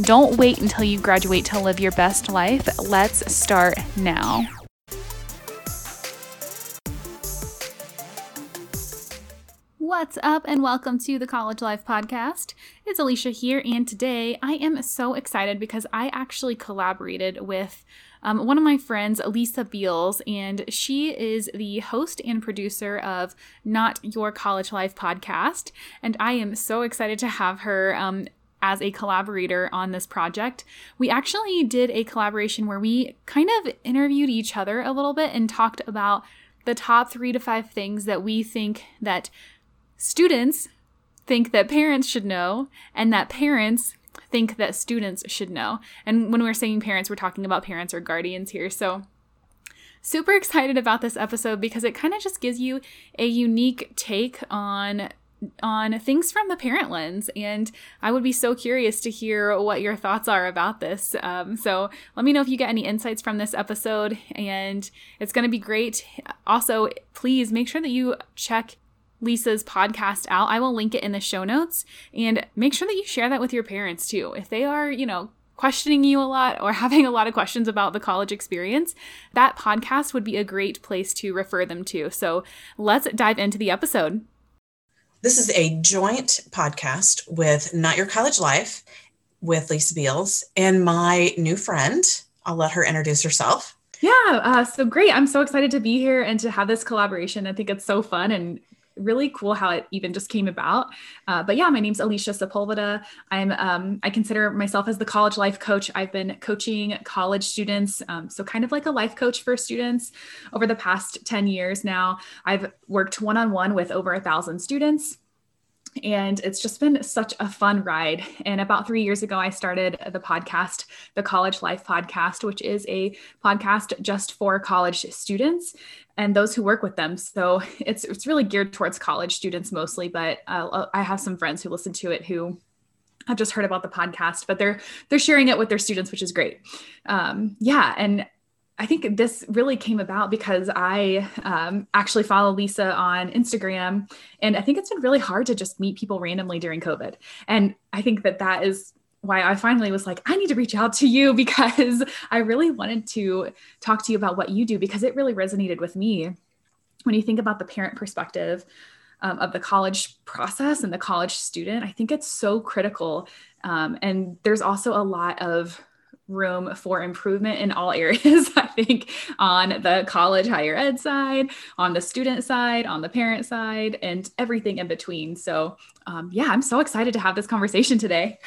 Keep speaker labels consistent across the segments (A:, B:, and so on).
A: Don't wait until you graduate to live your best life. Let's start now. What's up, and welcome to the College Life Podcast. It's Alicia here, and today I am so excited because I actually collaborated with um, one of my friends, Lisa Beals, and she is the host and producer of Not Your College Life podcast. And I am so excited to have her. Um, as a collaborator on this project. We actually did a collaboration where we kind of interviewed each other a little bit and talked about the top 3 to 5 things that we think that students think that parents should know and that parents think that students should know. And when we're saying parents, we're talking about parents or guardians here. So super excited about this episode because it kind of just gives you a unique take on on things from the parent lens. And I would be so curious to hear what your thoughts are about this. Um, so let me know if you get any insights from this episode, and it's going to be great. Also, please make sure that you check Lisa's podcast out. I will link it in the show notes and make sure that you share that with your parents too. If they are, you know, questioning you a lot or having a lot of questions about the college experience, that podcast would be a great place to refer them to. So let's dive into the episode.
B: This is a joint podcast with Not Your College Life with Lisa Beals and my new friend. I'll let her introduce herself.
A: Yeah, uh, so great. I'm so excited to be here and to have this collaboration. I think it's so fun and really cool how it even just came about. Uh, but yeah, my name's Alicia Sepulveda. I'm um, I consider myself as the college life coach. I've been coaching college students, um, so kind of like a life coach for students over the past 10 years now. I've worked one on one with over a thousand students and it's just been such a fun ride. And about three years ago, I started the podcast, the College Life Podcast, which is a podcast just for college students and those who work with them. So it's it's really geared towards college students mostly, but uh, I have some friends who listen to it who have just heard about the podcast, but they're they're sharing it with their students, which is great. Um, yeah, and I think this really came about because I um, actually follow Lisa on Instagram, and I think it's been really hard to just meet people randomly during COVID. And I think that that is why I finally was like, I need to reach out to you because I really wanted to talk to you about what you do because it really resonated with me. When you think about the parent perspective um, of the college process and the college student, I think it's so critical. Um, and there's also a lot of room for improvement in all areas, I think, on the college higher ed side, on the student side, on the parent side, and everything in between. So, um, yeah, I'm so excited to have this conversation today.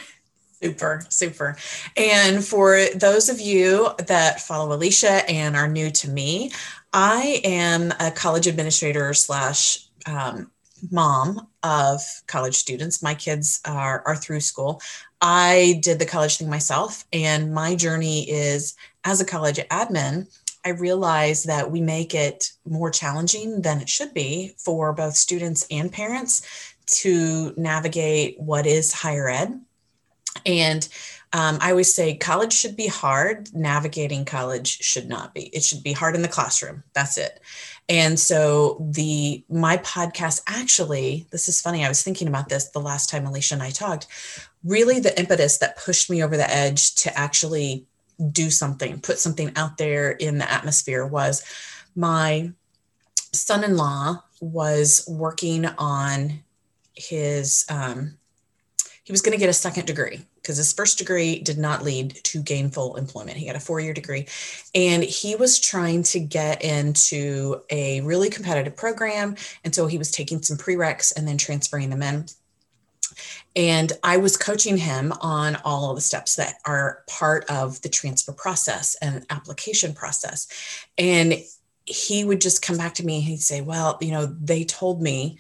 B: Super, super. And for those of you that follow Alicia and are new to me, I am a college administrator slash um, mom of college students. My kids are, are through school. I did the college thing myself, and my journey is as a college admin. I realize that we make it more challenging than it should be for both students and parents to navigate what is higher ed. And um, I always say college should be hard, navigating college should not be. It should be hard in the classroom. That's it. And so the my podcast actually, this is funny. I was thinking about this the last time Alicia and I talked. Really, the impetus that pushed me over the edge to actually do something, put something out there in the atmosphere was my son-in-law was working on his um, he was going to get a second degree because his first degree did not lead to gainful employment. He got a four year degree and he was trying to get into a really competitive program. And so he was taking some prereqs and then transferring them in. And I was coaching him on all of the steps that are part of the transfer process and application process. And he would just come back to me and he'd say, Well, you know, they told me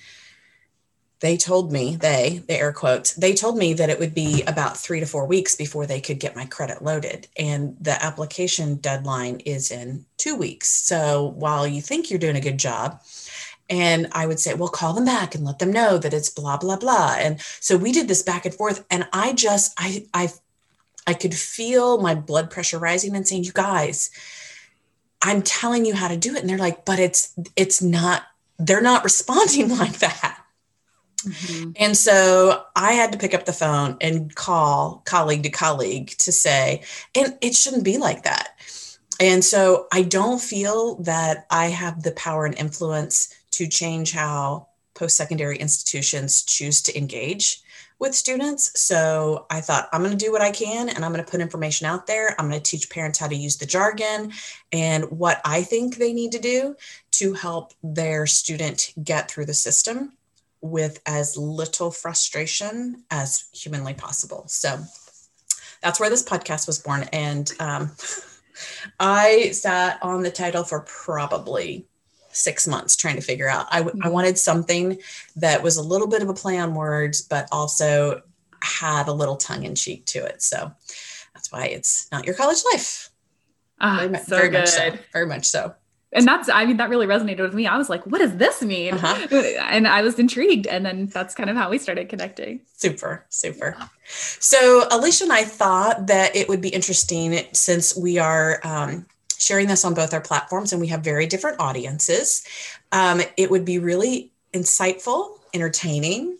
B: they told me they the air quotes they told me that it would be about three to four weeks before they could get my credit loaded and the application deadline is in two weeks so while you think you're doing a good job and i would say well call them back and let them know that it's blah blah blah and so we did this back and forth and i just i i i could feel my blood pressure rising and saying you guys i'm telling you how to do it and they're like but it's it's not they're not responding like that Mm-hmm. And so I had to pick up the phone and call colleague to colleague to say, and it shouldn't be like that. And so I don't feel that I have the power and influence to change how post secondary institutions choose to engage with students. So I thought, I'm going to do what I can and I'm going to put information out there. I'm going to teach parents how to use the jargon and what I think they need to do to help their student get through the system with as little frustration as humanly possible. So that's where this podcast was born. And um, I sat on the title for probably six months trying to figure out. I, mm-hmm. I wanted something that was a little bit of a play on words, but also had a little tongue in cheek to it. So that's why it's not your college life.
A: Ah, very, so very
B: much so. Very much so
A: and that's i mean that really resonated with me i was like what does this mean uh-huh. and i was intrigued and then that's kind of how we started connecting
B: super super so alicia and i thought that it would be interesting since we are um, sharing this on both our platforms and we have very different audiences. Um, it would be really insightful entertaining.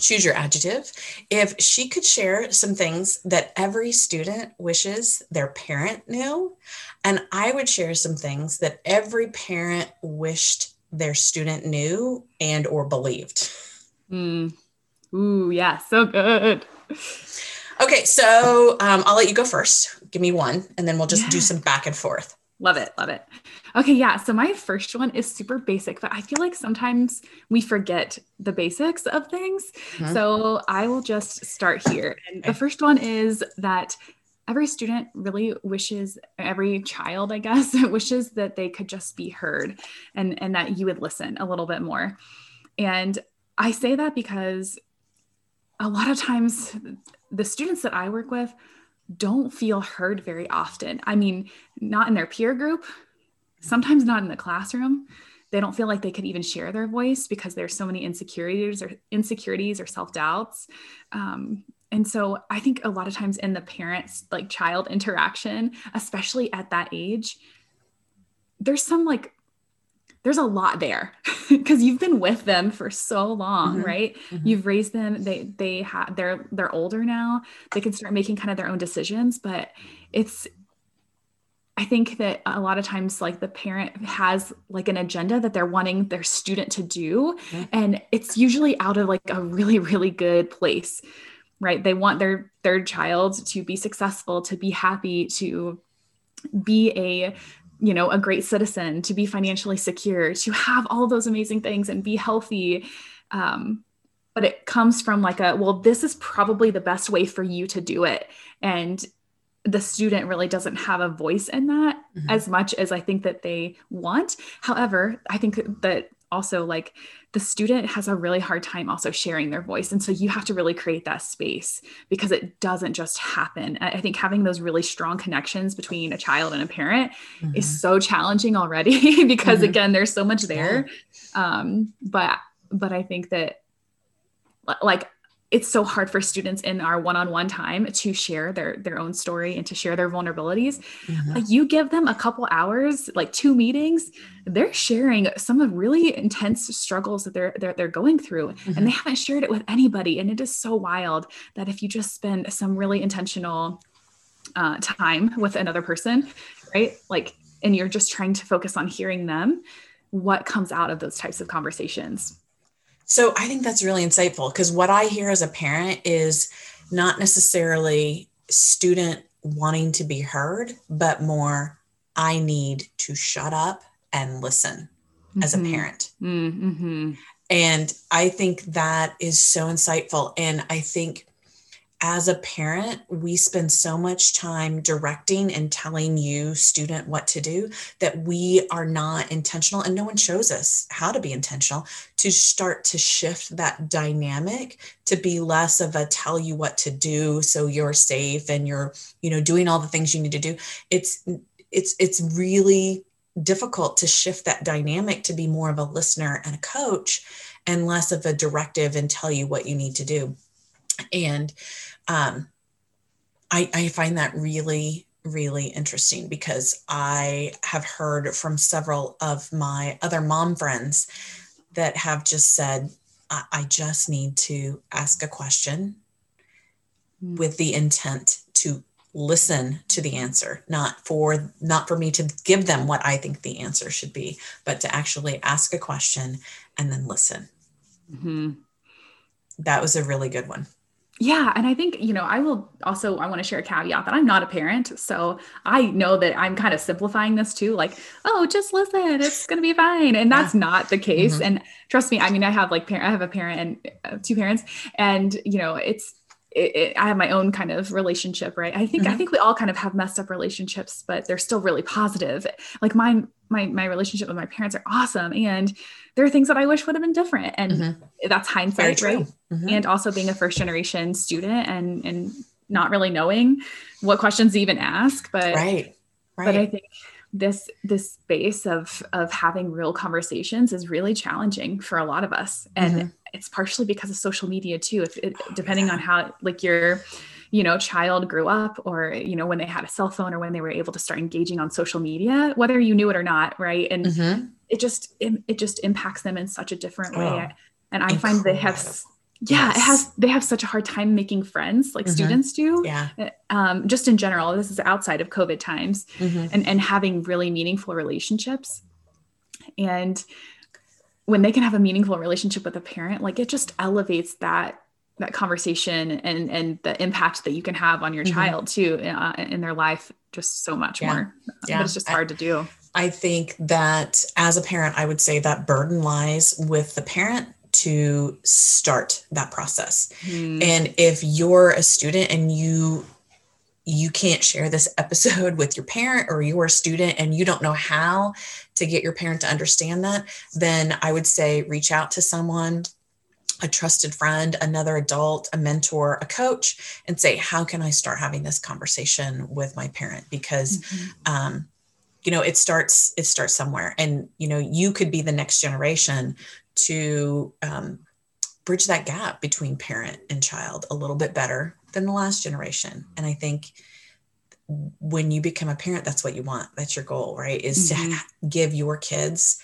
B: Choose your adjective. If she could share some things that every student wishes their parent knew and i would share some things that every parent wished their student knew and or believed.
A: Mm. ooh yeah so good.
B: Okay so um, i'll let you go first give me one and then we'll just yeah. do some back and forth
A: Love it. Love it. Okay. Yeah. So my first one is super basic, but I feel like sometimes we forget the basics of things. Mm-hmm. So I will just start here. And okay. the first one is that every student really wishes, every child, I guess, wishes that they could just be heard and, and that you would listen a little bit more. And I say that because a lot of times the students that I work with, don't feel heard very often. I mean, not in their peer group, sometimes not in the classroom. They don't feel like they can even share their voice because there's so many insecurities or insecurities or self doubts. Um, and so I think a lot of times in the parents like child interaction, especially at that age, there's some like there's a lot there because you've been with them for so long mm-hmm. right mm-hmm. you've raised them they they have they're they're older now they can start making kind of their own decisions but it's I think that a lot of times, like the parent has like an agenda that they're wanting their student to do, mm-hmm. and it's usually out of like a really, really good place, right? They want their their child to be successful, to be happy, to be a you know a great citizen to be financially secure to have all those amazing things and be healthy um, but it comes from like a well this is probably the best way for you to do it and the student really doesn't have a voice in that mm-hmm. as much as i think that they want however i think that also like the student has a really hard time also sharing their voice and so you have to really create that space because it doesn't just happen i think having those really strong connections between a child and a parent mm-hmm. is so challenging already because mm-hmm. again there's so much there um, but but i think that like it's so hard for students in our one-on-one time to share their their own story and to share their vulnerabilities mm-hmm. like you give them a couple hours like two meetings they're sharing some of really intense struggles that they're they're, they're going through mm-hmm. and they haven't shared it with anybody and it is so wild that if you just spend some really intentional uh, time with another person right like and you're just trying to focus on hearing them what comes out of those types of conversations
B: so I think that's really insightful because what I hear as a parent is not necessarily student wanting to be heard, but more, I need to shut up and listen mm-hmm. as a mm-hmm. parent. Mm-hmm. And I think that is so insightful. And I think as a parent, we spend so much time directing and telling you, student, what to do that we are not intentional and no one shows us how to be intentional to start to shift that dynamic to be less of a tell you what to do so you're safe and you're, you know, doing all the things you need to do. It's it's it's really difficult to shift that dynamic to be more of a listener and a coach and less of a directive and tell you what you need to do. And um, I, I find that really really interesting because I have heard from several of my other mom friends that have just said, I, I just need to ask a question mm. with the intent to listen to the answer not for not for me to give them what i think the answer should be but to actually ask a question and then listen mm-hmm. that was a really good one
A: yeah. And I think, you know, I will also, I want to share a caveat that I'm not a parent. So I know that I'm kind of simplifying this too. Like, oh, just listen, it's going to be fine. And that's yeah. not the case. Mm-hmm. And trust me, I mean, I have like, parent, I have a parent and uh, two parents and, you know, it's, it, it, I have my own kind of relationship, right? I think mm-hmm. I think we all kind of have messed up relationships, but they're still really positive. Like mine, my my relationship with my parents are awesome, and there are things that I wish would have been different, and mm-hmm. that's hindsight, right? Mm-hmm. And also being a first generation student and and not really knowing what questions to even ask, but
B: right,
A: right. But I think this this space of of having real conversations is really challenging for a lot of us, and mm-hmm it's partially because of social media too if it, depending on how like your you know child grew up or you know when they had a cell phone or when they were able to start engaging on social media whether you knew it or not right and mm-hmm. it just it, it, just impacts them in such a different way oh, and i incredible. find they have yeah yes. it has they have such a hard time making friends like mm-hmm. students do
B: yeah uh,
A: um, just in general this is outside of covid times mm-hmm. and and having really meaningful relationships and when they can have a meaningful relationship with a parent like it just elevates that that conversation and and the impact that you can have on your mm-hmm. child too uh, in their life just so much yeah. more yeah. but it's just hard I, to do
B: i think that as a parent i would say that burden lies with the parent to start that process mm. and if you're a student and you you can't share this episode with your parent or your student and you don't know how to get your parent to understand that, then I would say reach out to someone, a trusted friend, another adult, a mentor, a coach, and say, How can I start having this conversation with my parent? Because, mm-hmm. um, you know it starts it starts somewhere and you know you could be the next generation to um, bridge that gap between parent and child a little bit better than the last generation. And I think when you become a parent, that's what you want. That's your goal, right? Is mm-hmm. to give your kids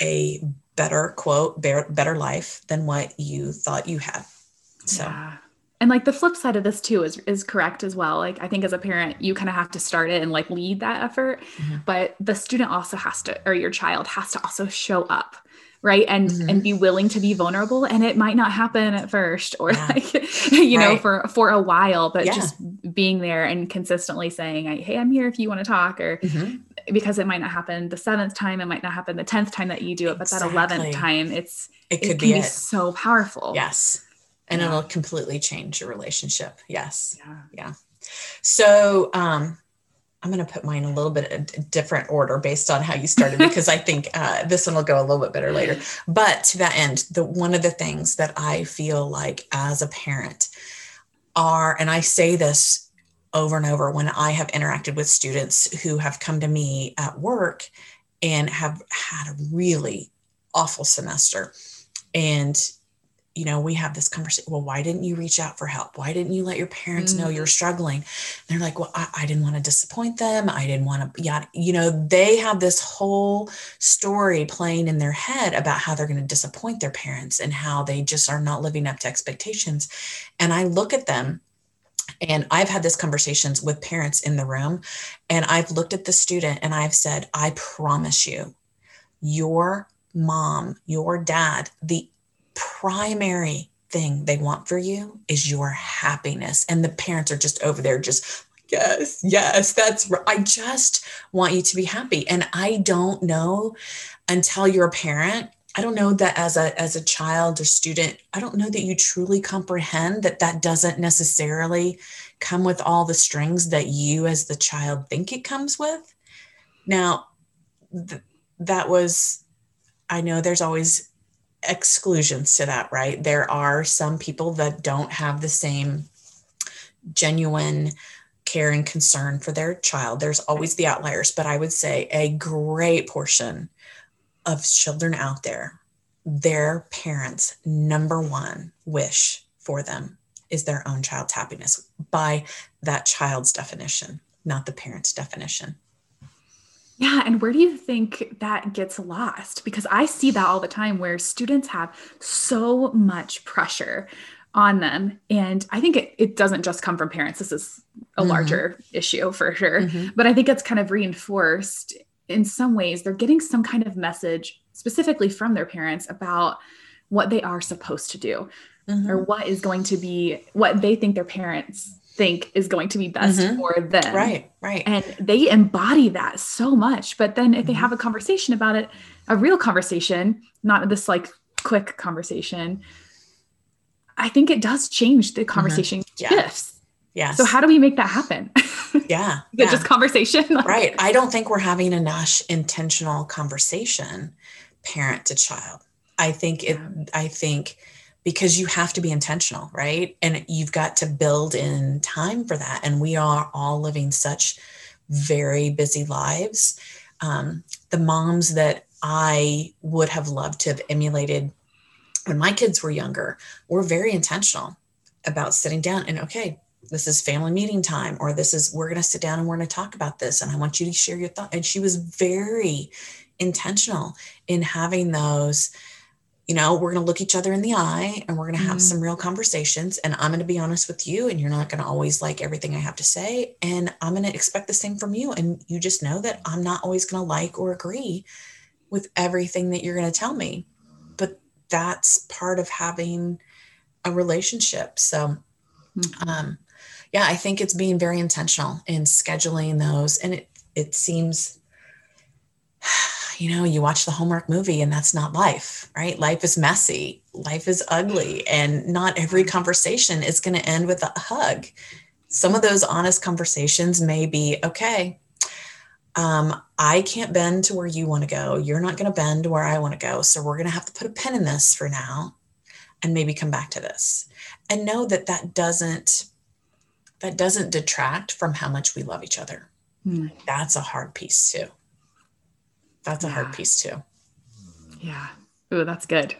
B: a better quote, better life than what you thought you had. So. Yeah.
A: And like the flip side of this too is is correct as well. Like I think as a parent, you kind of have to start it and like lead that effort, mm-hmm. but the student also has to, or your child has to also show up right and mm-hmm. and be willing to be vulnerable and it might not happen at first or yeah. like you know for for a while but yeah. just being there and consistently saying hey i'm here if you want to talk or mm-hmm. because it might not happen the seventh time it might not happen the 10th time that you do it but exactly. that 11th time it's
B: it could it be, be
A: so powerful
B: yes and yeah. it'll completely change your relationship yes yeah yeah so um I'm going to put mine in a little bit a different order based on how you started because I think uh, this one will go a little bit better later. But to that end, the one of the things that I feel like as a parent are, and I say this over and over when I have interacted with students who have come to me at work and have had a really awful semester and you know, we have this conversation. Well, why didn't you reach out for help? Why didn't you let your parents mm-hmm. know you're struggling? And they're like, well, I, I, didn't want to disappoint them. I didn't want to, yeah, you know, they have this whole story playing in their head about how they're going to disappoint their parents and how they just are not living up to expectations. And I look at them and I've had this conversations with parents in the room, and I've looked at the student and I've said, I promise you, your mom, your dad, the primary thing they want for you is your happiness. And the parents are just over there, just, yes, yes, that's right. I just want you to be happy. And I don't know until you're a parent I don't know that as a as a child or student, I don't know that you truly comprehend that that doesn't necessarily come with all the strings that you as the child think it comes with. Now, th- that was I know there's always exclusions to that, right? There are some people that don't have the same genuine care and concern for their child. There's always the outliers, but I would say a great portion of children out there, their parents' number one wish for them is their own child's happiness by that child's definition, not the parent's definition.
A: Yeah. And where do you think that gets lost? Because I see that all the time where students have so much pressure on them. And I think it, it doesn't just come from parents. This is a mm-hmm. larger issue for sure. Mm-hmm. But I think it's kind of reinforced in some ways. They're getting some kind of message specifically from their parents about what they are supposed to do mm-hmm. or what is going to be what they think their parents think is going to be best mm-hmm. for them.
B: Right, right.
A: And they embody that so much. But then if they mm-hmm. have a conversation about it, a real conversation, not this like quick conversation, I think it does change the mm-hmm. conversation mm-hmm. yeah. shifts.
B: Yes.
A: So how do we make that happen?
B: Yeah.
A: yeah. just conversation.
B: right. I don't think we're having enough intentional conversation, parent to child. I think it yeah. I think because you have to be intentional, right? And you've got to build in time for that. And we are all living such very busy lives. Um, the moms that I would have loved to have emulated when my kids were younger were very intentional about sitting down and okay this is family meeting time or this is we're going to sit down and we're going to talk about this and i want you to share your thought and she was very intentional in having those you know we're going to look each other in the eye and we're going to have mm-hmm. some real conversations and i'm going to be honest with you and you're not going to always like everything i have to say and i'm going to expect the same from you and you just know that i'm not always going to like or agree with everything that you're going to tell me But that's part of having a relationship. So, mm-hmm. um, yeah, I think it's being very intentional in scheduling those. And it, it seems, you know, you watch the Hallmark movie and that's not life, right? Life is messy, life is ugly, and not every conversation is going to end with a hug. Some of those honest conversations may be okay, um, I can't bend to where you want to go. You're not going to bend to where I want to go. So we're going to have to put a pin in this for now and maybe come back to this and know that that doesn't that doesn't detract from how much we love each other. Mm. That's a hard piece too. That's a yeah. hard piece too.
A: Yeah. Oh, that's good.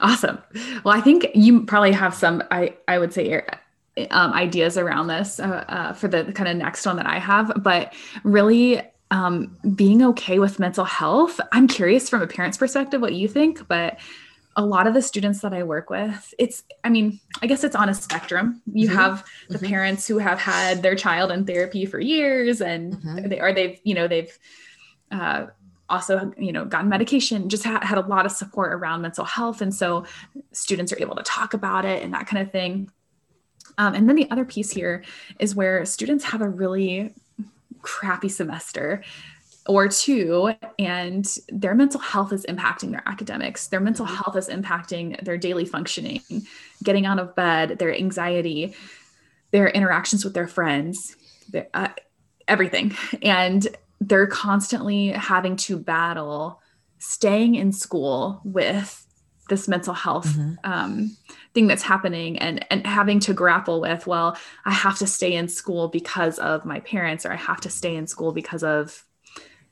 A: Awesome. Well, I think you probably have some I I would say um, ideas around this uh, uh, for the kind of next one that I have, but really um, being okay with mental health. I'm curious from a parent's perspective what you think, but a lot of the students that I work with, it's, I mean, I guess it's on a spectrum. You mm-hmm. have the mm-hmm. parents who have had their child in therapy for years and mm-hmm. they, or they've, you know, they've, uh, also you know gotten medication just ha- had a lot of support around mental health. And so students are able to talk about it and that kind of thing. Um, and then the other piece here is where students have a really crappy semester or two and their mental health is impacting their academics. Their mental mm-hmm. health is impacting their daily functioning getting out of bed their anxiety their interactions with their friends their, uh, everything. And they're constantly having to battle staying in school with this mental health mm-hmm. um, thing that's happening and and having to grapple with well i have to stay in school because of my parents or i have to stay in school because of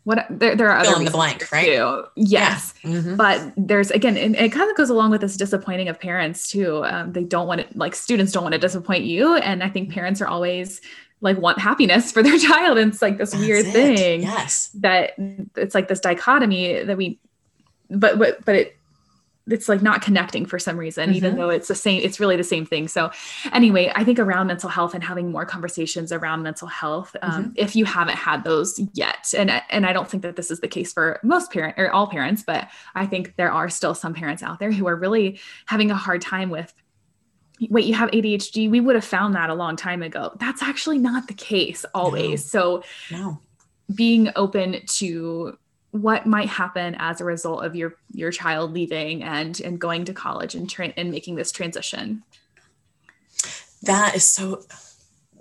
A: what there, there are
B: Fill other in the blank right too.
A: yes yeah. mm-hmm. but there's again it, it, kind of goes along with this disappointing of parents too um, they don't want to like students don't want to disappoint you and i think parents are always like want happiness for their child and it's like this That's weird it. thing
B: yes
A: that it's like this dichotomy that we but but but it it's like not connecting for some reason mm-hmm. even though it's the same it's really the same thing so anyway i think around mental health and having more conversations around mental health um, mm-hmm. if you haven't had those yet and and i don't think that this is the case for most parent or all parents but i think there are still some parents out there who are really having a hard time with wait you have adhd we would have found that a long time ago that's actually not the case always no. so
B: no.
A: being open to what might happen as a result of your your child leaving and and going to college and tra- and making this transition
B: that is so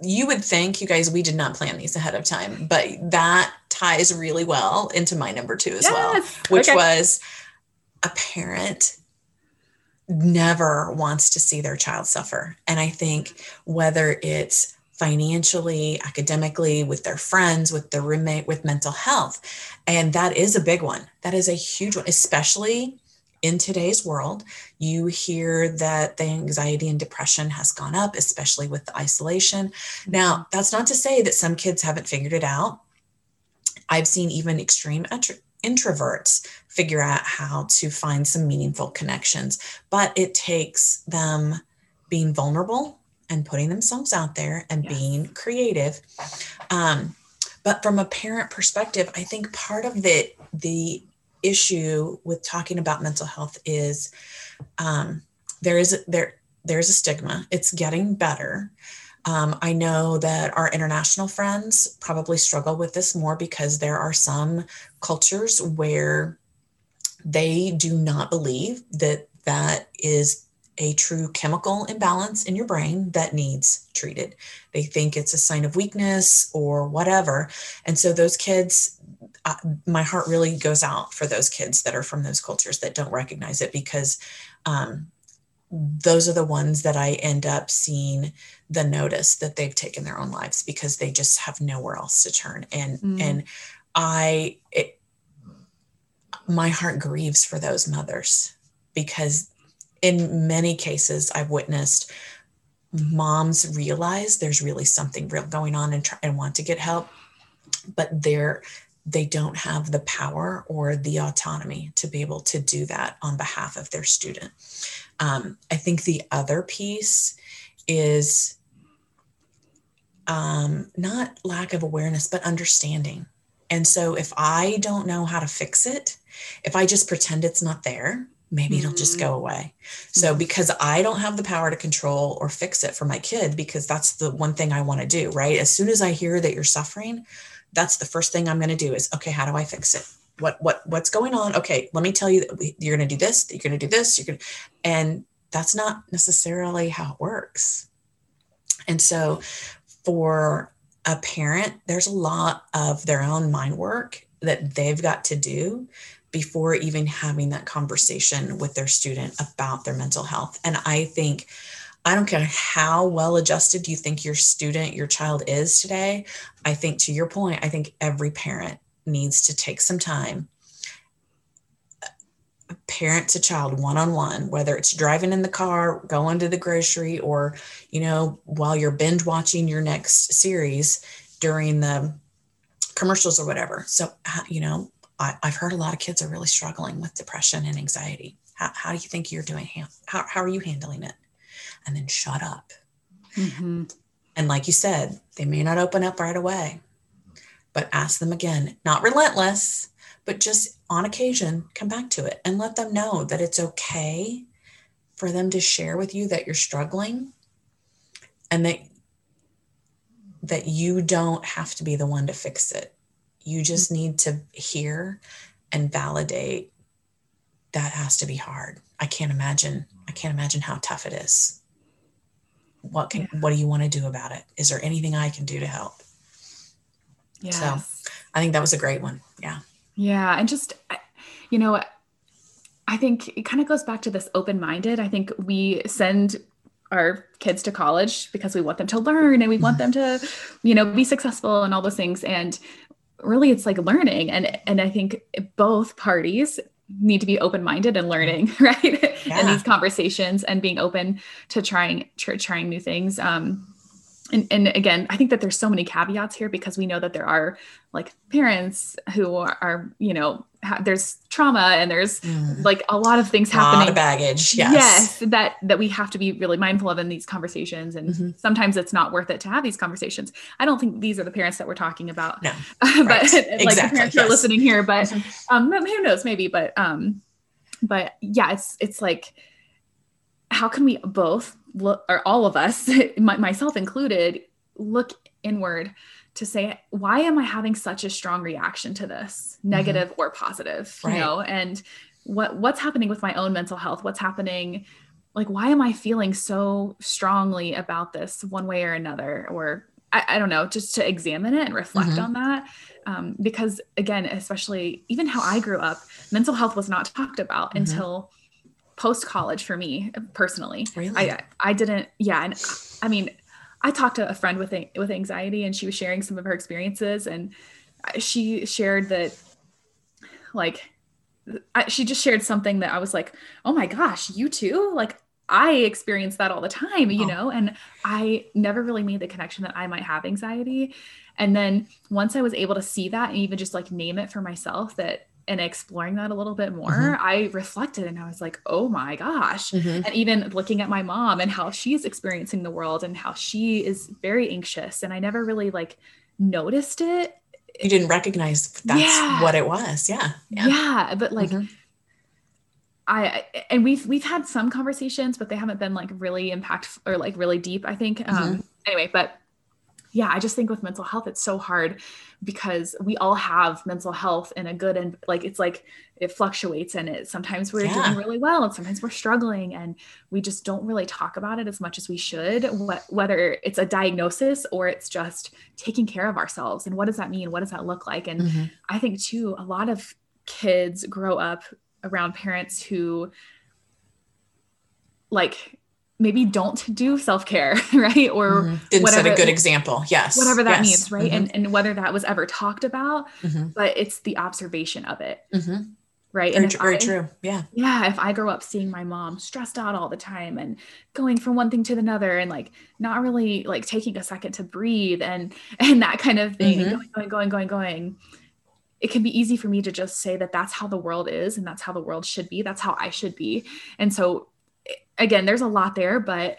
B: you would think you guys we did not plan these ahead of time but that ties really well into my number two as yes. well which okay. was a parent never wants to see their child suffer and i think whether it's financially academically with their friends with their roommate with mental health and that is a big one that is a huge one especially in today's world, you hear that the anxiety and depression has gone up, especially with the isolation. Mm-hmm. Now, that's not to say that some kids haven't figured it out. I've seen even extreme introverts figure out how to find some meaningful connections, but it takes them being vulnerable and putting themselves out there and yes. being creative. Um, but from a parent perspective, I think part of the the issue with talking about mental health is um, there is there there's a stigma. It's getting better. Um, I know that our international friends probably struggle with this more because there are some cultures where they do not believe that that is a true chemical imbalance in your brain that needs treated. They think it's a sign of weakness or whatever. And so those kids, uh, my heart really goes out for those kids that are from those cultures that don't recognize it because um, those are the ones that I end up seeing the notice that they've taken their own lives because they just have nowhere else to turn. And, mm. and I, it, my heart grieves for those mothers because in many cases I've witnessed moms realize there's really something real going on and try and want to get help, but they're they don't have the power or the autonomy to be able to do that on behalf of their student. Um, I think the other piece is um, not lack of awareness, but understanding. And so if I don't know how to fix it, if I just pretend it's not there, maybe mm-hmm. it'll just go mm-hmm. away. So mm-hmm. because I don't have the power to control or fix it for my kid because that's the one thing I want to do, right? As soon as I hear that you're suffering, that's the first thing I'm going to do is okay, how do I fix it? What what what's going on? Okay, let me tell you that you're going to do this, you're going to do this, you're going and that's not necessarily how it works. And so for a parent, there's a lot of their own mind work that they've got to do before even having that conversation with their student about their mental health. And I think, I don't care how well adjusted you think your student, your child is today. I think, to your point, I think every parent needs to take some time uh, parent to child one on one, whether it's driving in the car, going to the grocery, or, you know, while you're binge watching your next series during the commercials or whatever. So, uh, you know, I, have heard a lot of kids are really struggling with depression and anxiety. How, how do you think you're doing? How, how are you handling it? And then shut up. Mm-hmm. And like you said, they may not open up right away, but ask them again, not relentless, but just on occasion, come back to it and let them know that it's okay for them to share with you that you're struggling and that that you don't have to be the one to fix it you just need to hear and validate that has to be hard. I can't imagine. I can't imagine how tough it is. What can what do you want to do about it? Is there anything I can do to help? Yeah. So I think that was a great one. Yeah.
A: Yeah. And just you know, I think it kind of goes back to this open-minded. I think we send our kids to college because we want them to learn and we want them to, you know, be successful and all those things. And really it's like learning and and i think both parties need to be open-minded and learning right? Yeah. in these conversations and being open to trying to trying new things. Um and, and again i think that there's so many caveats here because we know that there are like parents who are, are you know ha- there's trauma and there's mm. like a lot of things happening a lot
B: of baggage yes.
A: yes that that we have to be really mindful of in these conversations and mm-hmm. sometimes it's not worth it to have these conversations i don't think these are the parents that we're talking about
B: no.
A: but right. like exactly. the parents yes. are listening here but mm-hmm. um who knows maybe but um but yeah it's it's like how can we both look or all of us myself included look inward to say why am i having such a strong reaction to this mm-hmm. negative or positive right. you know and what what's happening with my own mental health what's happening like why am i feeling so strongly about this one way or another or i, I don't know just to examine it and reflect mm-hmm. on that um, because again especially even how i grew up mental health was not talked about mm-hmm. until post college for me personally really? i i didn't yeah and i mean I talked to a friend with with anxiety, and she was sharing some of her experiences, and she shared that, like, I, she just shared something that I was like, "Oh my gosh, you too!" Like, I experience that all the time, you oh. know, and I never really made the connection that I might have anxiety. And then once I was able to see that and even just like name it for myself, that and exploring that a little bit more, mm-hmm. I reflected and I was like, oh my gosh. Mm-hmm. And even looking at my mom and how she's experiencing the world and how she is very anxious. And I never really like noticed it.
B: You didn't recognize that's yeah. what it was. Yeah.
A: Yeah. yeah but like, mm-hmm. I and we've we've had some conversations, but they haven't been like really impactful or like really deep. I think. Um, mm-hmm. Anyway, but yeah, I just think with mental health, it's so hard because we all have mental health in a good and like it's like it fluctuates and it sometimes we're yeah. doing really well and sometimes we're struggling and we just don't really talk about it as much as we should what, whether it's a diagnosis or it's just taking care of ourselves and what does that mean what does that look like and mm-hmm. i think too a lot of kids grow up around parents who like maybe don't do self-care right or
B: mm-hmm. didn't whatever, set a good example yes
A: whatever that
B: yes.
A: means right mm-hmm. and, and whether that was ever talked about mm-hmm. but it's the observation of it mm-hmm. right
B: very, and very I, true yeah
A: yeah if i grow up seeing my mom stressed out all the time and going from one thing to another and like not really like taking a second to breathe and and that kind of thing mm-hmm. going going going going going it can be easy for me to just say that that's how the world is and that's how the world should be that's how i should be and so again, there's a lot there, but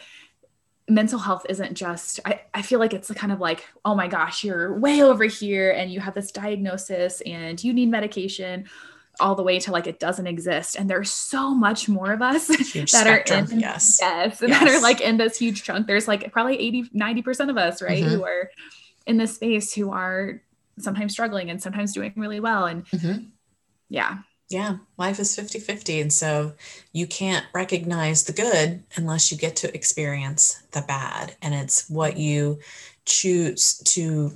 A: mental health isn't just I, I feel like it's kind of like oh my gosh you're way over here and you have this diagnosis and you need medication all the way to like it doesn't exist and there's so much more of us huge that spectrum. are in yes. yes, yes that are like in this huge chunk there's like probably 80 90% of us right mm-hmm. who are in this space who are sometimes struggling and sometimes doing really well and mm-hmm. yeah
B: yeah, life is 50 50. And so you can't recognize the good unless you get to experience the bad. And it's what you choose to,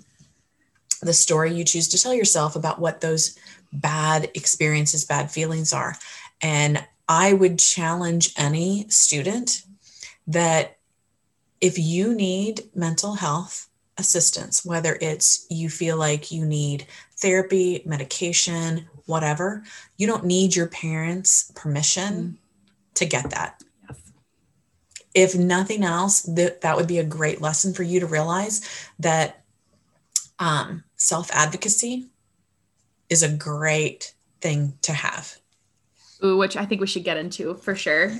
B: the story you choose to tell yourself about what those bad experiences, bad feelings are. And I would challenge any student that if you need mental health assistance, whether it's you feel like you need therapy, medication, whatever, you don't need your parents' permission mm to get that. Yes. If nothing else, that, that would be a great lesson for you to realize that um, self advocacy is a great thing to have.
A: Ooh, which I think we should get into for sure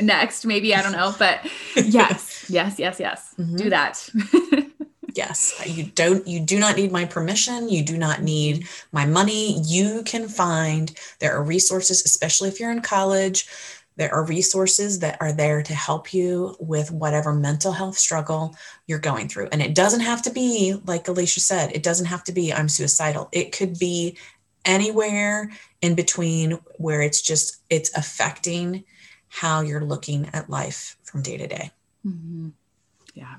A: next, maybe. I don't know. But yes, yes, yes, yes. Mm-hmm. Do that.
B: yes you don't you do not need my permission. You do not need my money. You can find there are resources especially if you're in college there are resources that are there to help you with whatever mental health struggle you're going through. And it doesn't have to be like alicia said it doesn't have to be i'm suicidal. It could be anywhere in between where it's just it's affecting how you're looking at life from day to day. Mm-hmm.
A: yeah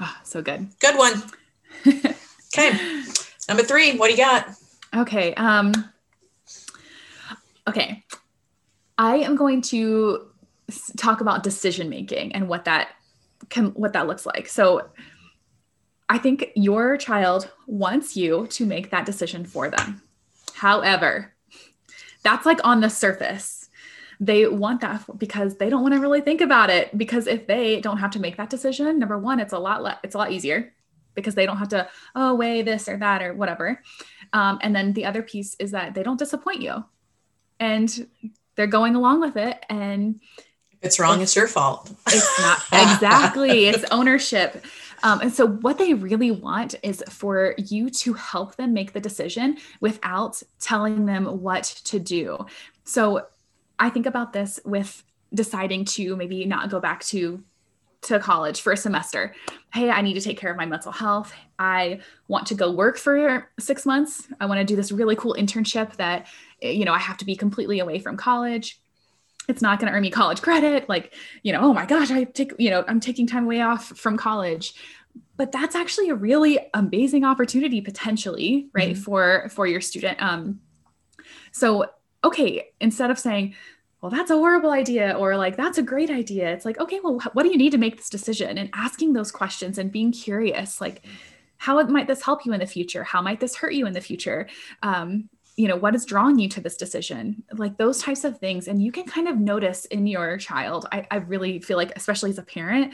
A: Oh, so good.
B: Good one. okay. Number three, what do you got?
A: Okay. Um, okay. I am going to talk about decision making and what that can what that looks like. So I think your child wants you to make that decision for them. However, that's like on the surface they want that because they don't want to really think about it because if they don't have to make that decision number one it's a lot le- it's a lot easier because they don't have to oh weigh this or that or whatever. Um, and then the other piece is that they don't disappoint you. And they're going along with it and
B: if it's wrong it's, it's your fault.
A: It's not exactly it's ownership. Um, and so, what they really want is for you to help them make the decision without telling them what to do. So, I think about this with deciding to maybe not go back to to college for a semester. Hey, I need to take care of my mental health. I want to go work for six months. I want to do this really cool internship that, you know, I have to be completely away from college. It's not going to earn me college credit. Like, you know, oh my gosh, I take, you know, I'm taking time away off from college. But that's actually a really amazing opportunity potentially, right? Mm-hmm. For for your student. Um, so okay, instead of saying, well, that's a horrible idea, or like, that's a great idea. It's like, okay, well, what do you need to make this decision? And asking those questions and being curious, like, how might this help you in the future? How might this hurt you in the future? Um, you know, what is drawing you to this decision? Like those types of things. And you can kind of notice in your child, I, I really feel like, especially as a parent,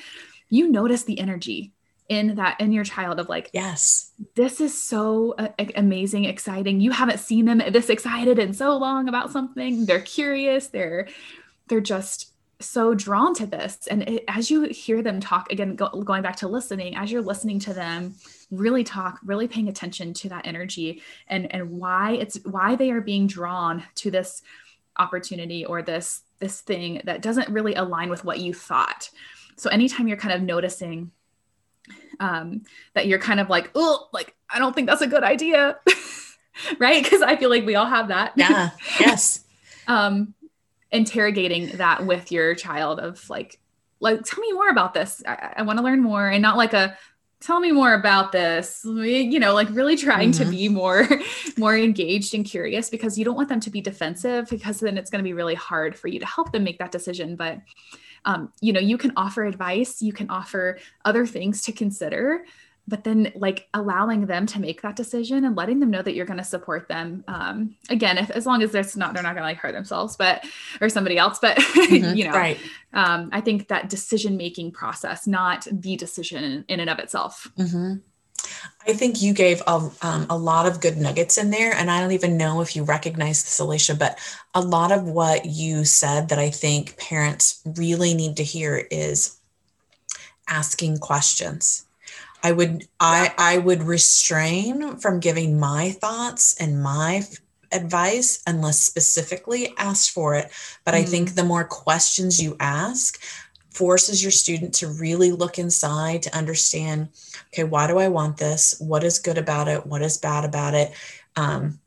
A: you notice the energy in that in your child of like
B: yes.
A: this is so uh, amazing exciting. You haven't seen them this excited in so long about something. They're curious. They're they're just so drawn to this. And it, as you hear them talk again go, going back to listening as you're listening to them really talk really paying attention to that energy and and why it's why they are being drawn to this opportunity or this this thing that doesn't really align with what you thought. So anytime you're kind of noticing um, that you're kind of like, oh, like, I don't think that's a good idea. right. Cause I feel like we all have that.
B: Yeah. Yes.
A: um, interrogating that with your child of like, like, tell me more about this. I, I want to learn more and not like a, tell me more about this you know like really trying mm-hmm. to be more more engaged and curious because you don't want them to be defensive because then it's going to be really hard for you to help them make that decision but um, you know you can offer advice you can offer other things to consider but then like allowing them to make that decision and letting them know that you're going to support them um, again if, as long as they're not they're not going to like hurt themselves but or somebody else but mm-hmm, you know right. um, i think that decision making process not the decision in and of itself.
B: Mm-hmm. I think you gave a, um, a lot of good nuggets in there. And I don't even know if you recognize this, Alicia, but a lot of what you said that I think parents really need to hear is asking questions. I would I I would restrain from giving my thoughts and my advice unless specifically asked for it. But mm-hmm. I think mm. the more questions you ask, forces your student to really look inside to understand okay why do i want this? What is good about it? What is bad about it? Um,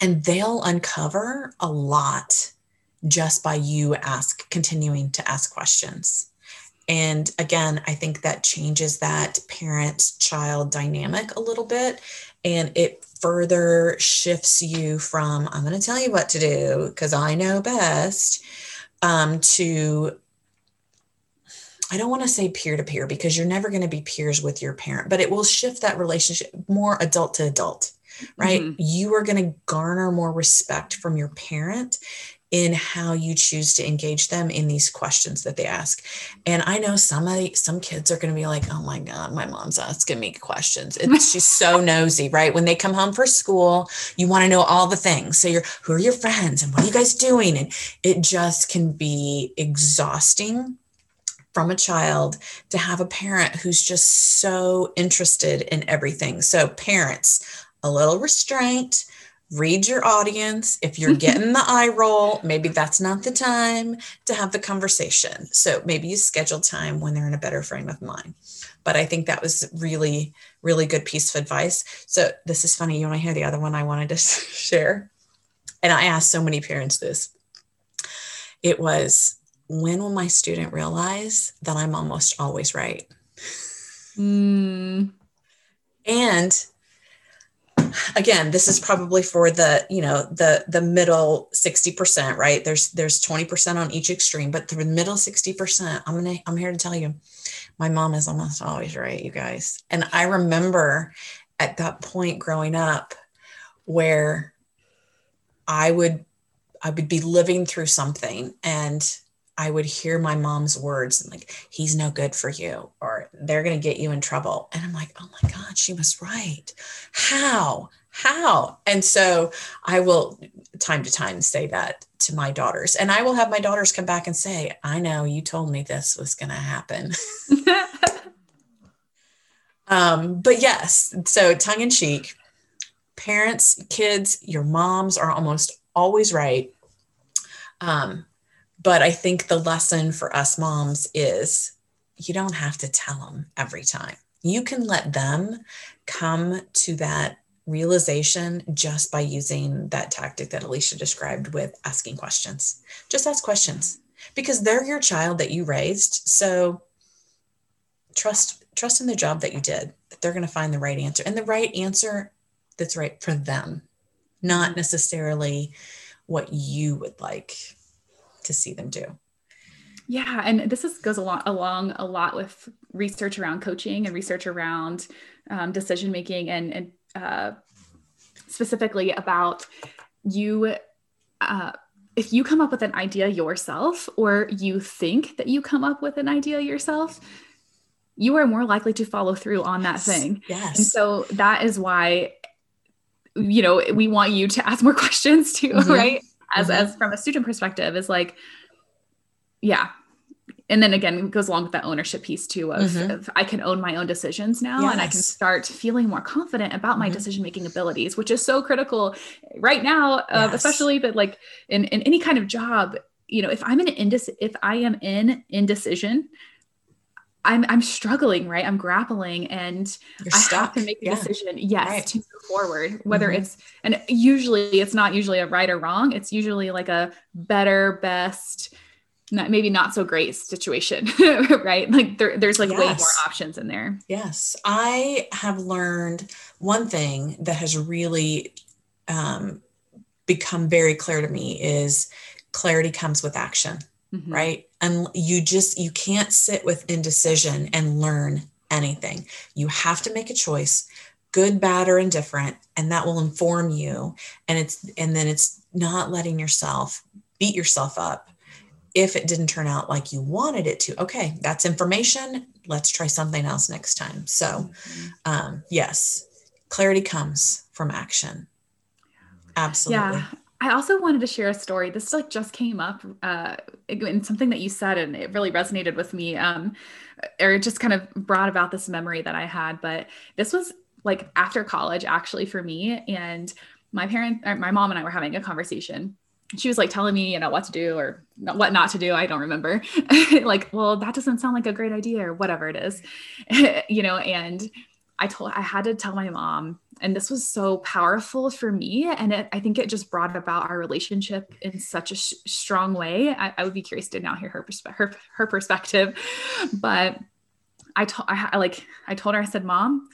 B: and they'll uncover a lot just by you ask continuing to ask questions. And again i think that changes that parent child dynamic a little bit and it further shifts you from i'm going to tell you what to do because i know best um, to I don't want to say peer to peer because you're never going to be peers with your parent, but it will shift that relationship more adult to adult, right? Mm-hmm. You are going to garner more respect from your parent in how you choose to engage them in these questions that they ask. And I know somebody, some kids are going to be like, oh my God, my mom's asking me questions. It's, she's so nosy, right? When they come home for school, you want to know all the things. So you're, who are your friends and what are you guys doing? And it just can be exhausting from a child to have a parent who's just so interested in everything. So, parents, a little restraint, read your audience. If you're getting the eye roll, maybe that's not the time to have the conversation. So, maybe you schedule time when they're in a better frame of mind. But I think that was really, really good piece of advice. So, this is funny. You want to hear the other one I wanted to share? And I asked so many parents this. It was when will my student realize that I'm almost always right?
A: Mm.
B: And again, this is probably for the, you know, the the middle 60%, right? There's there's 20% on each extreme, but the middle 60%, I'm gonna I'm here to tell you, my mom is almost always right, you guys. And I remember at that point growing up where I would I would be living through something and I would hear my mom's words and like, he's no good for you, or they're going to get you in trouble. And I'm like, oh my God, she was right. How? How? And so I will, time to time, say that to my daughters. And I will have my daughters come back and say, I know you told me this was going to happen. um, but yes, so tongue in cheek, parents, kids, your moms are almost always right. Um, but I think the lesson for us moms is you don't have to tell them every time. You can let them come to that realization just by using that tactic that Alicia described with asking questions. Just ask questions because they're your child that you raised. So trust trust in the job that you did that they're going to find the right answer and the right answer that's right for them, not necessarily what you would like to see them do.
A: Yeah, and this is, goes along along a lot with research around coaching and research around um, decision making and, and uh, specifically about you. Uh, if you come up with an idea yourself, or you think that you come up with an idea yourself, you are more likely to follow through on
B: yes.
A: that thing.
B: Yes.
A: And so that is why, you know, we want you to ask more questions too, mm-hmm. right? As mm-hmm. as from a student perspective, is like, yeah, and then again it goes along with that ownership piece too of, mm-hmm. of i can own my own decisions now yes. and i can start feeling more confident about my mm-hmm. decision making abilities which is so critical right now uh, yes. especially but like in, in any kind of job you know if i'm in indec- if i am in indecision I'm I'm struggling, right? I'm grappling and You're I stuck. have to make a yeah. decision, yes, right. to move forward. Whether mm-hmm. it's and usually it's not usually a right or wrong. It's usually like a better, best, not, maybe not so great situation, right? Like there, there's like yes. way more options in there.
B: Yes. I have learned one thing that has really um, become very clear to me is clarity comes with action, mm-hmm. right? And you just, you can't sit with indecision and learn anything. You have to make a choice good bad or indifferent and that will inform you. And it's and then it's not letting yourself beat yourself up if it didn't turn out like you wanted it to. Okay that's information. Let's try something else next time. So mm-hmm. um, yes clarity comes from action. Absolutely.
A: Yeah I also wanted to share a story. This like just came up uh, in something that you said, and it really resonated with me. Um, or just kind of brought about this memory that I had. But this was like after college, actually, for me. And my parent, my mom, and I were having a conversation, she was like telling me, you know, what to do or what not to do. I don't remember. like, well, that doesn't sound like a great idea or whatever it is, you know, and I told, I had to tell my mom, and this was so powerful for me. And it, I think it just brought about our relationship in such a sh- strong way. I, I, would be curious to now hear her, perspe- her, her perspective, but I told, I like, I told her, I said, mom,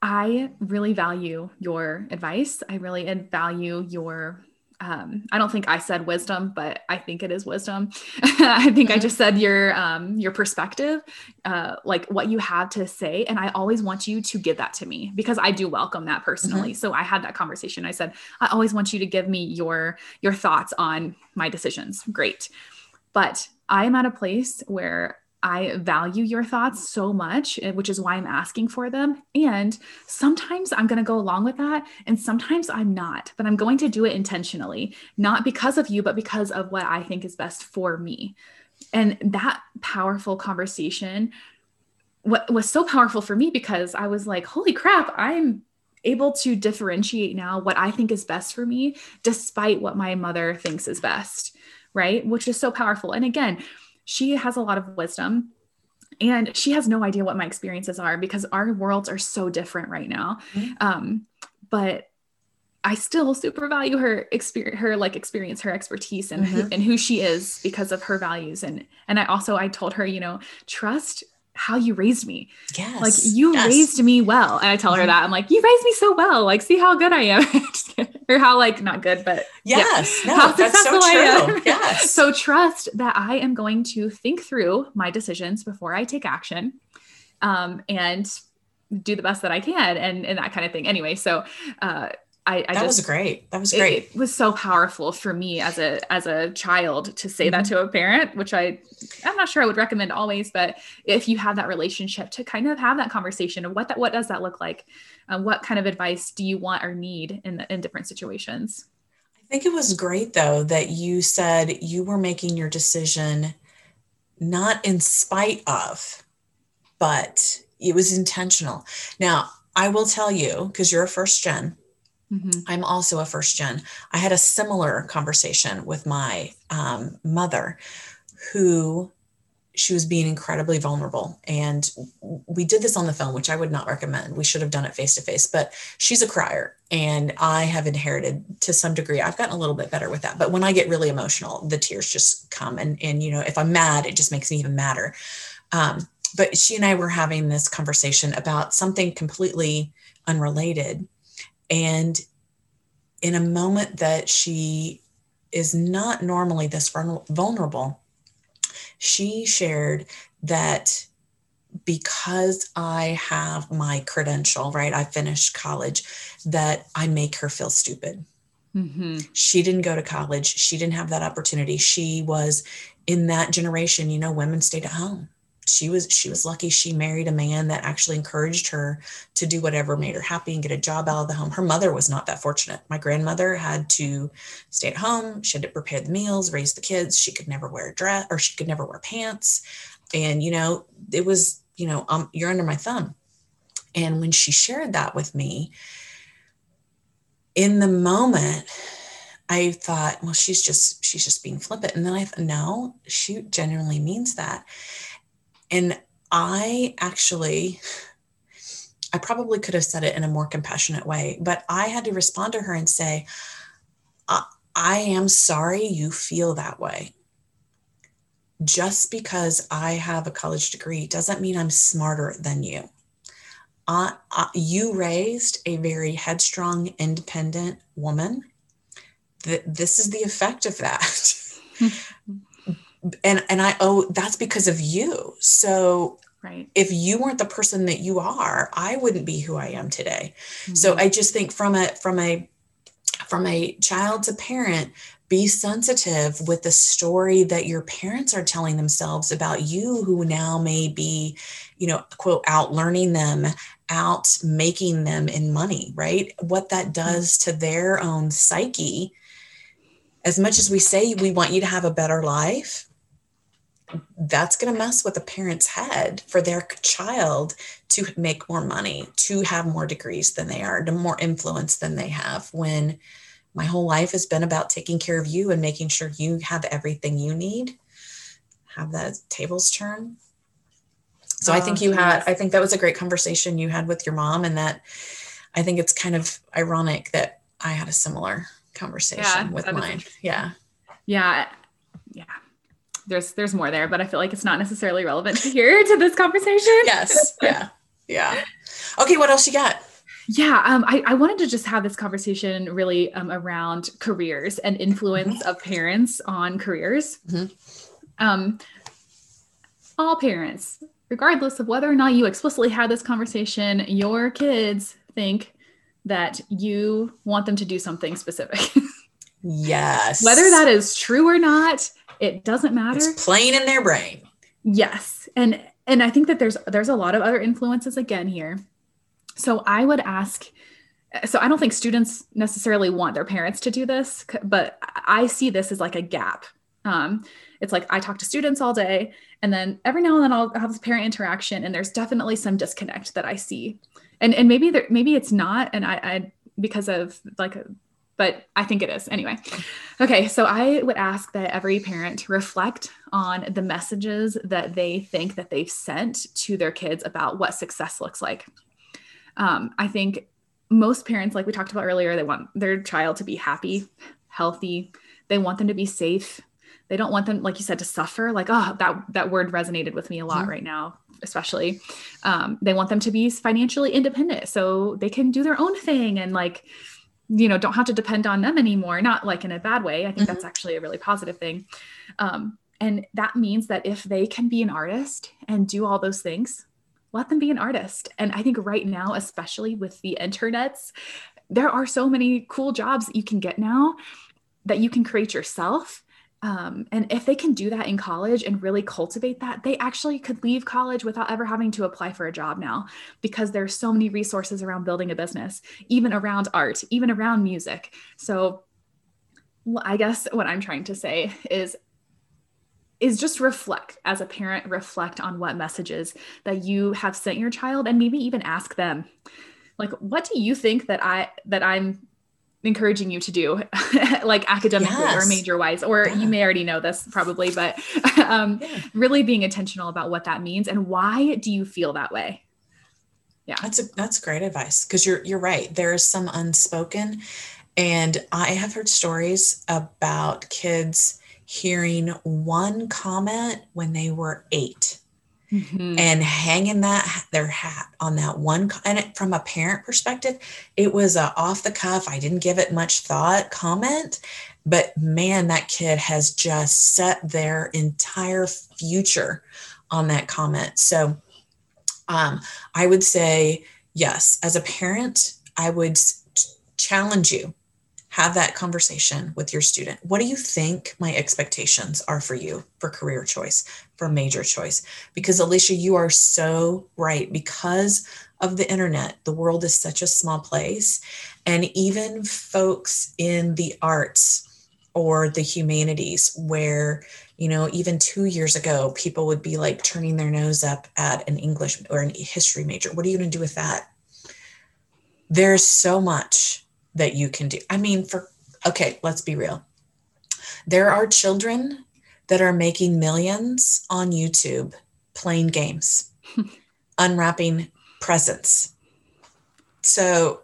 A: I really value your advice. I really value your um, I don't think I said wisdom, but I think it is wisdom. I think I mm-hmm. just said your um, your perspective, uh, like what you have to say, and I always want you to give that to me because I do welcome that personally. Mm-hmm. So I had that conversation. I said I always want you to give me your your thoughts on my decisions. Great, but I am at a place where I value your thoughts so much, eh, which is why I'm asking for them. And sometimes I'm going to go along with that. And sometimes I'm not, but I'm going to do it intentionally, not because of you, but because of what I think is best for me. And that powerful conversation what was so powerful for me because I was like, holy crap, I'm able to differentiate now what I think is best for me, despite what my mother thinks is best. Right. Which is so powerful. And again, she has a lot of wisdom and she has no idea what my experiences are because our worlds are so different right now mm-hmm. um, but I still super value her experience, her like experience, her expertise, and mm-hmm. who, and who she is because of her values. And and I also I told her, you know, trust how you raised me.
B: Yes.
A: Like you yes. raised me well. And I tell her mm-hmm. that I'm like, you raised me so well. Like, see how good I am. or how like not good, but
B: yes, yeah, no, that's so true. Yes.
A: so trust that I am going to think through my decisions before I take action. Um, and do the best that I can and, and that kind of thing. Anyway, so uh I, I
B: that
A: just,
B: was great. That was great.
A: It, it, was so powerful for me as a as a child to say mm-hmm. that to a parent, which I I'm not sure I would recommend always, but if you have that relationship to kind of have that conversation of what that what does that look like, um, what kind of advice do you want or need in in different situations.
B: I think it was great though that you said you were making your decision not in spite of, but it was intentional. Now I will tell you because you're a first gen Mm-hmm. I'm also a first gen. I had a similar conversation with my um, mother who she was being incredibly vulnerable. And we did this on the phone, which I would not recommend. We should have done it face to face, but she's a crier and I have inherited to some degree. I've gotten a little bit better with that. But when I get really emotional, the tears just come. And, and you know, if I'm mad, it just makes me even madder. Um, but she and I were having this conversation about something completely unrelated. And in a moment that she is not normally this vulnerable, she shared that because I have my credential, right? I finished college, that I make her feel stupid. Mm-hmm. She didn't go to college. She didn't have that opportunity. She was in that generation, you know, women stayed at home she was she was lucky she married a man that actually encouraged her to do whatever made her happy and get a job out of the home. Her mother was not that fortunate. My grandmother had to stay at home. She had to prepare the meals raise the kids. She could never wear a dress or she could never wear pants. And you know it was you know um, you're under my thumb. And when she shared that with me in the moment I thought, well, she's just she's just being flippant. And then I thought, no, she genuinely means that. And I actually, I probably could have said it in a more compassionate way, but I had to respond to her and say, I, I am sorry you feel that way. Just because I have a college degree doesn't mean I'm smarter than you. Uh, uh, you raised a very headstrong, independent woman. Th- this is the effect of that. and and I oh that's because of you. So
A: right.
B: if you weren't the person that you are, I wouldn't be who I am today. Mm-hmm. So I just think from a from a from a child to parent, be sensitive with the story that your parents are telling themselves about you who now may be you know quote out learning them out making them in money right what that mm-hmm. does to their own psyche as much as we say we want you to have a better life that's going to mess with a parent's head for their child to make more money, to have more degrees than they are, to more influence than they have. When my whole life has been about taking care of you and making sure you have everything you need, have the tables turn. So oh, I think you geez. had, I think that was a great conversation you had with your mom, and that I think it's kind of ironic that I had a similar conversation yeah, with mine. Yeah.
A: Yeah there's there's more there, but I feel like it's not necessarily relevant to here to this conversation.
B: Yes. Yeah. Yeah. Okay. What else you got?
A: Yeah, um, I, I wanted to just have this conversation really um, around careers and influence mm-hmm. of parents on careers. Mm-hmm. Um, all parents, regardless of whether or not you explicitly had this conversation, your kids think that you want them to do something specific.
B: yes.
A: Whether that is true or not, it doesn't matter.
B: It's plain in their brain.
A: Yes. And and I think that there's there's a lot of other influences again here. So I would ask so I don't think students necessarily want their parents to do this, but I see this as like a gap. Um, it's like I talk to students all day, and then every now and then I'll have this parent interaction, and there's definitely some disconnect that I see, and and maybe there maybe it's not, and I, I because of like but I think it is anyway. Okay, so I would ask that every parent reflect on the messages that they think that they've sent to their kids about what success looks like. Um, I think most parents, like we talked about earlier, they want their child to be happy, healthy. They want them to be safe. They don't want them, like you said, to suffer. Like, oh, that that word resonated with me a lot mm-hmm. right now, especially. Um, they want them to be financially independent, so they can do their own thing and like you know don't have to depend on them anymore not like in a bad way. I think mm-hmm. that's actually a really positive thing. Um, and that means that if they can be an artist and do all those things let them be an artist. And i think right now especially with the internets there are so many cool jobs that you can get now that you can create yourself um, and if they can do that in college and really cultivate that, they actually could leave college without ever having to apply for a job now because there's so many resources around building a business, even around art, even around music. So I guess what I'm trying to say is is just reflect as a parent reflect on what messages that you have sent your child and maybe even ask them like what do you think that I that I'm encouraging you to do like academically yes. or major wise or yeah. you may already know this probably but um, yeah. really being intentional about what that means and why do you feel that way
B: yeah that's a that's great advice because you're you're right there is some unspoken and i have heard stories about kids hearing one comment when they were 8 Mm-hmm. and hanging that their hat on that one and from a parent perspective it was a off the cuff i didn't give it much thought comment but man that kid has just set their entire future on that comment so um, i would say yes as a parent i would challenge you have that conversation with your student. What do you think my expectations are for you for career choice, for major choice? Because Alicia, you are so right. Because of the internet, the world is such a small place. And even folks in the arts or the humanities, where, you know, even two years ago, people would be like turning their nose up at an English or an history major. What are you going to do with that? There's so much that you can do. I mean, for, okay, let's be real. There are children that are making millions on YouTube playing games, unwrapping presents. So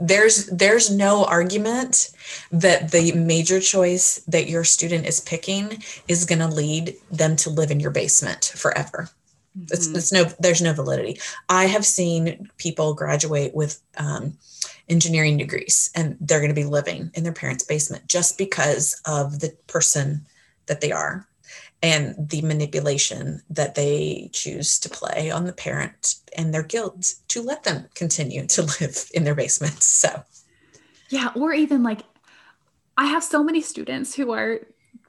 B: there's there's no argument that the major choice that your student is picking is going to lead them to live in your basement forever. Mm-hmm. It's, it's, no there's no validity. I have seen people graduate with um, engineering degrees and they're going to be living in their parents' basement just because of the person that they are and the manipulation that they choose to play on the parent and their guilt to let them continue to live in their basements. So,
A: yeah, or even like I have so many students who are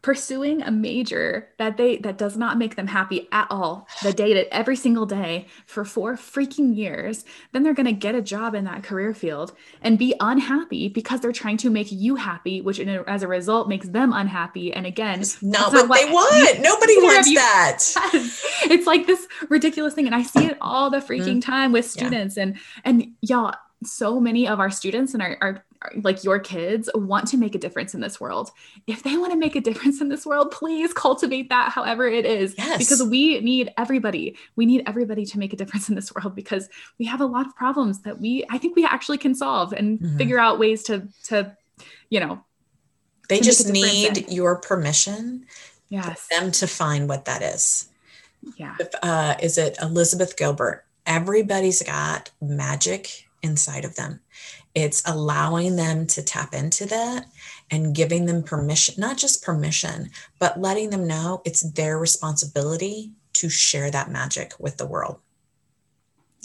A: pursuing a major that they that does not make them happy at all. The day to every single day for four freaking years. Then they're going to get a job in that career field and be unhappy because they're trying to make you happy which a, as a result makes them unhappy. And again
B: not, not what, they want. you, nobody wants you, that.
A: It's like this ridiculous thing and i see it all the freaking mm-hmm. time with students. Yeah. and and y'all so many of our students and our, our like your kids want to make a difference in this world. If they want to make a difference in this world, please cultivate that however it is. Yes. Because we need everybody. We need everybody to make a difference in this world because we have a lot of problems that we I think we actually can solve and mm-hmm. figure out ways to to you know
B: they just need in. your permission
A: yes
B: them to find what that is
A: yeah
B: uh, is it elizabeth gilbert everybody's got magic inside of them it's allowing them to tap into that and giving them permission, not just permission, but letting them know it's their responsibility to share that magic with the world.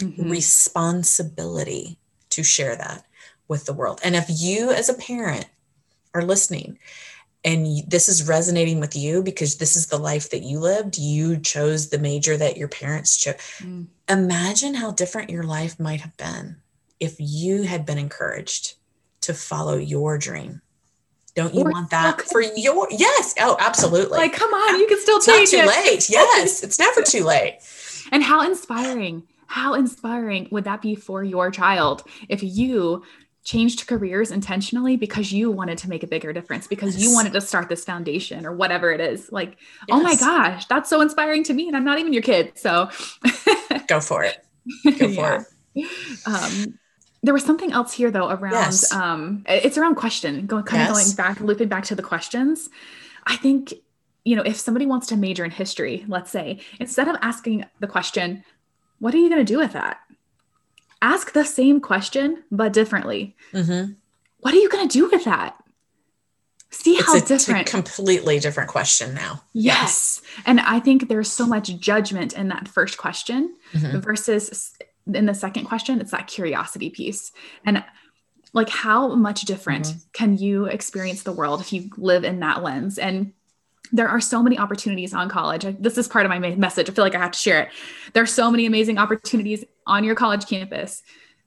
B: Mm-hmm. Responsibility to share that with the world. And if you, as a parent, are listening and this is resonating with you because this is the life that you lived, you chose the major that your parents chose. Mm. Imagine how different your life might have been if you had been encouraged to follow your dream don't you or want that for your yes oh absolutely
A: like come on you can still
B: it's
A: change
B: not too it. late yes it's never too late
A: and how inspiring how inspiring would that be for your child if you changed careers intentionally because you wanted to make a bigger difference because yes. you wanted to start this foundation or whatever it is like yes. oh my gosh that's so inspiring to me and i'm not even your kid so
B: go for it go for yeah.
A: it um there was something else here though around yes. um it's around question going kind yes. of going back looping back to the questions i think you know if somebody wants to major in history let's say instead of asking the question what are you going to do with that ask the same question but differently mm-hmm. what are you going to do with that see it's how a, different
B: completely different question now
A: yes. yes. and i think there's so much judgment in that first question mm-hmm. versus in the second question, it's that curiosity piece. And like, how much different mm-hmm. can you experience the world if you live in that lens? And there are so many opportunities on college. This is part of my message. I feel like I have to share it. There are so many amazing opportunities on your college campus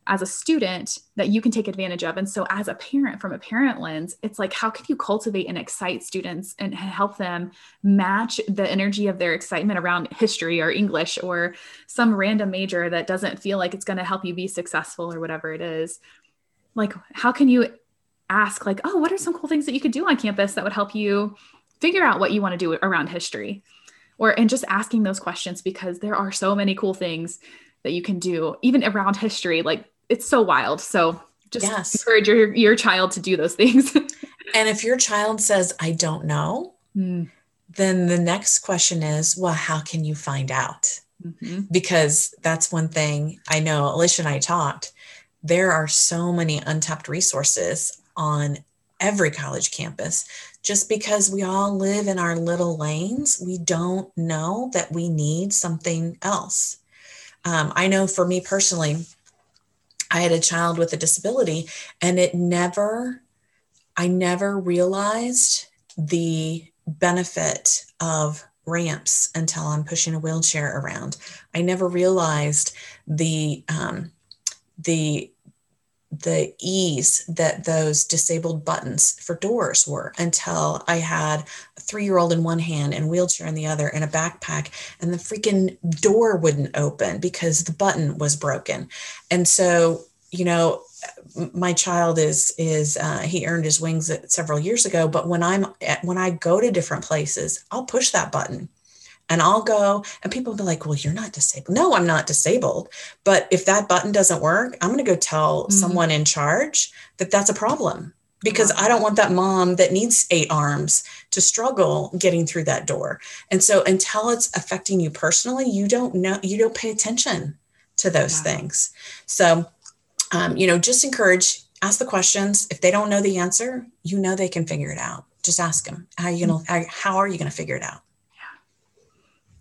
A: as a student that you can take advantage of. And so, as a parent, from a parent lens, it's like, how can you cultivate and excite students and help them match the energy of their excitement around history or English or some random major that doesn't feel like it's going to help you be successful or whatever it is? Like, how can you ask like, oh, what are some cool things that you could do on campus that would help you figure out what you want to do around history? Or and just asking those questions because there are so many cool things that you can do even around history. Like it's so wild. So just yes. encourage your, your child to do those things.
B: and if your child says, I don't know, mm. then the next question is, well, how can you find out? Mm-hmm. Because that's one thing I know Alicia and I talked. There are so many untapped resources on every college campus. Just because we all live in our little lanes, we don't know that we need something else. Um, I know for me personally, I had a child with a disability, and it never, I never realized the benefit of ramps until I'm pushing a wheelchair around. I never realized the um, the the ease that those disabled buttons for doors were until I had a three year old in one hand and wheelchair in the other and a backpack, and the freaking door wouldn't open because the button was broken. And so, you know, my child is is uh, he earned his wings several years ago but when i'm at, when i go to different places i'll push that button and I'll go and people will be like, well, you're not disabled. No, I'm not disabled. But if that button doesn't work, I'm going to go tell mm-hmm. someone in charge that that's a problem because I don't want that mom that needs eight arms to struggle getting through that door. And so until it's affecting you personally, you don't know, you don't pay attention to those things. So, um, you know, just encourage, ask the questions. If they don't know the answer, you know they can figure it out. Just ask them. How are you gonna? Mm-hmm. How are you gonna figure it out?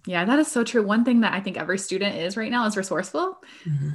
A: Yeah, that is so true. One thing that I think every student is right now is resourceful.
B: Mm-hmm.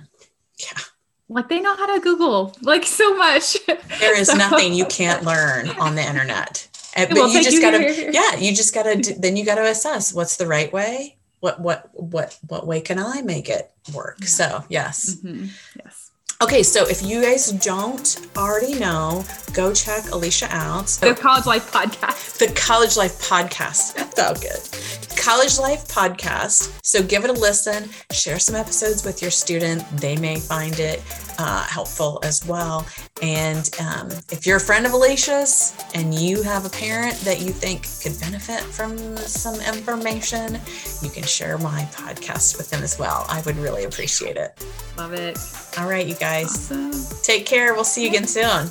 B: Yeah.
A: Like they know how to Google like so much.
B: There is so. nothing you can't learn on the internet. But you just gotta, yeah, you just gotta, then you gotta assess what's the right way. What, what, what, what way can I make it work? Yeah. So yes. Mm-hmm. Yes. Okay, so if you guys don't already know, go check Alicia out.
A: The College Life Podcast.
B: The College Life Podcast. Oh, good. College Life Podcast. So give it a listen, share some episodes with your student. They may find it uh, helpful as well. And um, if you're a friend of Alicia's and you have a parent that you think could benefit from some information, you can share my podcast with them as well. I would really appreciate it.
A: Love it.
B: All right, you guys. Awesome. Take care. We'll see you again soon.